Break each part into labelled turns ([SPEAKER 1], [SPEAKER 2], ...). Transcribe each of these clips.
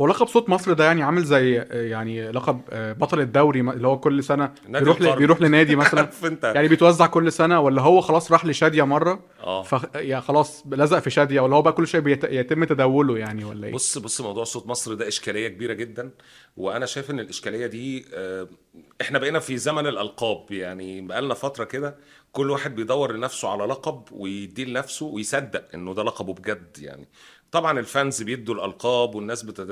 [SPEAKER 1] هو لقب صوت مصر ده يعني عامل زي يعني لقب آه، بطل الدوري اللي هو كل
[SPEAKER 2] سنة
[SPEAKER 1] بيروح ل... بيروح لنادي مثلا. يعني بيتوزع كل سنة ولا هو خلاص راح لشادية مرة؟
[SPEAKER 2] آه.
[SPEAKER 1] ف يعني خلاص لزق في شادية ولا هو بقى كل شيء بيت... يتم تداوله يعني ولا إيه؟
[SPEAKER 2] بص بص موضوع صوت مصر ده إشكالية كبيرة جدا. وأنا شايف إن الإشكالية دي آه، إحنا بقينا في زمن الألقاب. يعني بقالنا فترة كده كل واحد بيدور لنفسه على لقب ويديه لنفسه ويصدق إنه ده لقبه بجد يعني. طبعا ال fans بيدوا الألقاب والناس بتد...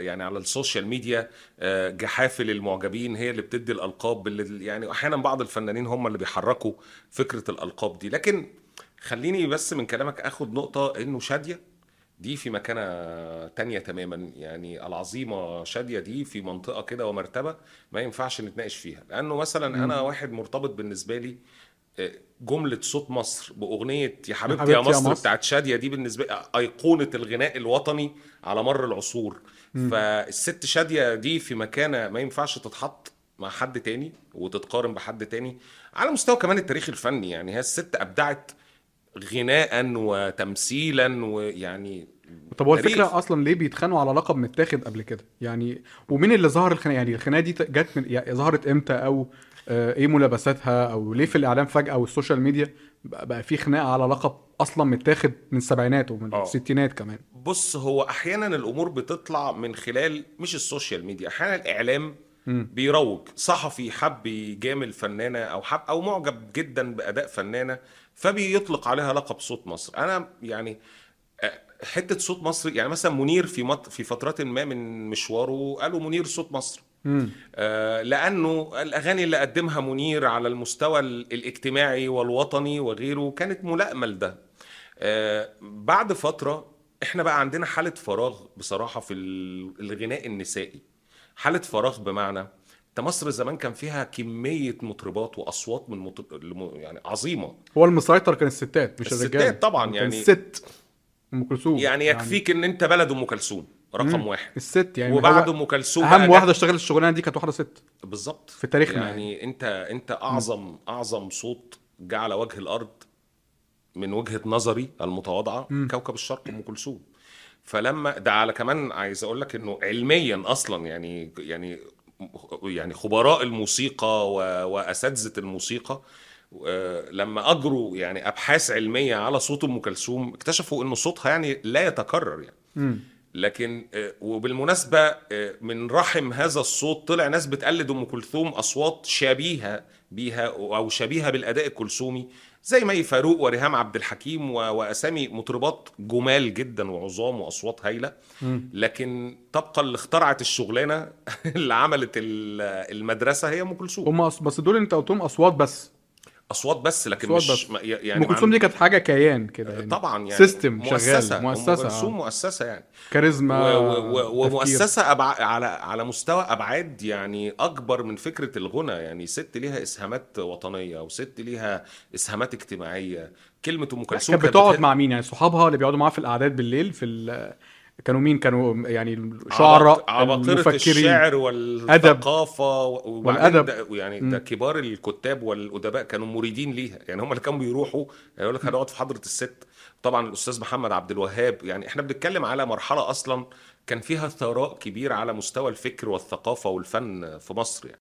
[SPEAKER 2] يعني على ال social media آه، جحافل المعجبين هي اللي بتدي الألقاب اللي يعني أحيانا بعض الفنانين هم اللي بيحركوا فكرة الألقاب دي. لكن خليني بس من كلامك آخد نقطة إنه شادية. دي في مكانة تانية تماما. يعني العظيمة شادية دي في منطقة كده ومرتبة ما ينفعش نتناقش فيها. لأنه مثلا أنا واحد مرتبط بالنسبة لي جملة صوت مصر بأغنية يا حبيبتي يا
[SPEAKER 1] حبيبتي يا
[SPEAKER 2] مصر
[SPEAKER 1] مصر.
[SPEAKER 2] بتاعت شادية دي بالنسبة لي أيقونة الغناء الوطني على مر العصور. فالست شادية دي في مكانة ما ينفعش تتحط مع حد تاني وتتقارن بحد تاني على مستوى كمان التاريخ الفني. يعني هي الست أبدعت غناء وتمثيلا ويعني
[SPEAKER 1] طب هو. الفكرة أصلا ليه بيتخانقوا على لقب متاخد قبل كده؟ يعني ومين اللي ظهر الخناقة؟ يعني الخناقة دي جت من يعني ظهرت إمتى أو آه، إيه ملابساتها أو ليه في الإعلام فجأة أو ال social media بقى في خناقة على لقب أصلا متاخد من السبعينات ومن
[SPEAKER 2] آه.
[SPEAKER 1] الستينات كمان
[SPEAKER 2] بص هو أحيانا الأمور بتطلع من خلال مش ال social media أحيانا الإعلام بيروج صحفي حب يجامل فنانة أو حب أو معجب جدا بأداء فنانة فبيطلق عليها لقب صوت مصر أنا يعني آه، حتة صوت مصر يعني مثلا منير في مط... في فترات ما من مشواره قالوا منير صوت مصر.
[SPEAKER 1] مم.
[SPEAKER 2] آه، لأنه الأغاني اللي قدمها منير على المستوى ال- الاجتماعي والوطني وغيره كانت ملائمة لده. آه، بعد فترة إحنا بقى عندنا حالة فراغ بصراحة في ال- الغناء النسائي. حالة فراغ بمعنى إنت مصر زمان كان فيها كمية مطربات وأصوات من مطر... الم- يعني عظيمة.
[SPEAKER 1] هو المسيطر كان الستات مش
[SPEAKER 2] الستات
[SPEAKER 1] الرجاله
[SPEAKER 2] طبعاً يعني-
[SPEAKER 1] الست أم كلثوم.
[SPEAKER 2] يعني يكفيك إن أنت بلد أم كلثوم رقم واحد.
[SPEAKER 1] الست يعني
[SPEAKER 2] وبعد أم كلثوم
[SPEAKER 1] أهم
[SPEAKER 2] واحدة
[SPEAKER 1] اشتغلت الشغلانة دي كانت واحدة ست.
[SPEAKER 2] بالظبط.
[SPEAKER 1] في تاريخنا
[SPEAKER 2] يعني أنت أنت أعظم أعظم صوت جه على وجه الأرض من وجهة نظري المتواضعة كوكب الشرق أم كلثوم. فلما ده على كمان عايز أقول لك إنه علميا أصلا يعني يعني يعني خبراء الموسيقى و- وأساتذة الموسيقى لما أجروا يعني أبحاث علمية على صوت أم كلثوم اكتشفوا انه صوتها يعني لا يتكرر يعني
[SPEAKER 1] مم.
[SPEAKER 2] لكن آه، وبالمناسبة آه، من رحم هذا الصوت طلع ناس بتقلد أم كلثوم أصوات شبيهة بيها أو شبيهة بالأداء الكلثومي زي مي فاروق وريهام عبد الحكيم و- وأسامي مطربات جمال جدا وعظام وأصوات هايلة لكن تبقى اللي اخترعت الشغلانة اللي عملت ال- المدرسة هي أم كلثوم
[SPEAKER 1] هم. بس دول أنت قلتهم أصوات بس
[SPEAKER 2] أصوات بس لكن
[SPEAKER 1] أصوات
[SPEAKER 2] مش
[SPEAKER 1] بس.
[SPEAKER 2] ما-
[SPEAKER 1] ام
[SPEAKER 2] يعني
[SPEAKER 1] كلثوم دي كانت حاجة كيان كده يعني.
[SPEAKER 2] طبعا يعني.
[SPEAKER 1] system
[SPEAKER 2] مؤسسة.
[SPEAKER 1] شغال مؤسسة
[SPEAKER 2] كلثوم
[SPEAKER 1] آه.
[SPEAKER 2] مؤسسة يعني.
[SPEAKER 1] كاريزما.
[SPEAKER 2] ومؤسسة أبع... على على مستوى أبعاد يعني أكبر من فكرة الغنى يعني. ست ليها إسهامات وطنية وست ليها إسهامات اجتماعية. كلمة أم كلثوم
[SPEAKER 1] كانت بتقعد مع مين يعني؟ صحابها اللي بيقعدوا معاها في القعدات بالليل في ال... كانوا مين؟ كانوا يعني شعراء
[SPEAKER 2] عباقرة الشعر والثقافة
[SPEAKER 1] والأدب.
[SPEAKER 2] يعني ده كبار الكتاب والأدباء كانوا مريدين ليها. يعني هم اللي كانوا بيروحوا يقول لك هنقعد في حضرة الست. طبعا الأستاذ محمد عبد الوهاب يعني إحنا بنتكلم على مرحلة أصلا كان فيها ثراء كبير على مستوى الفكر والثقافة والفن في مصر يعني.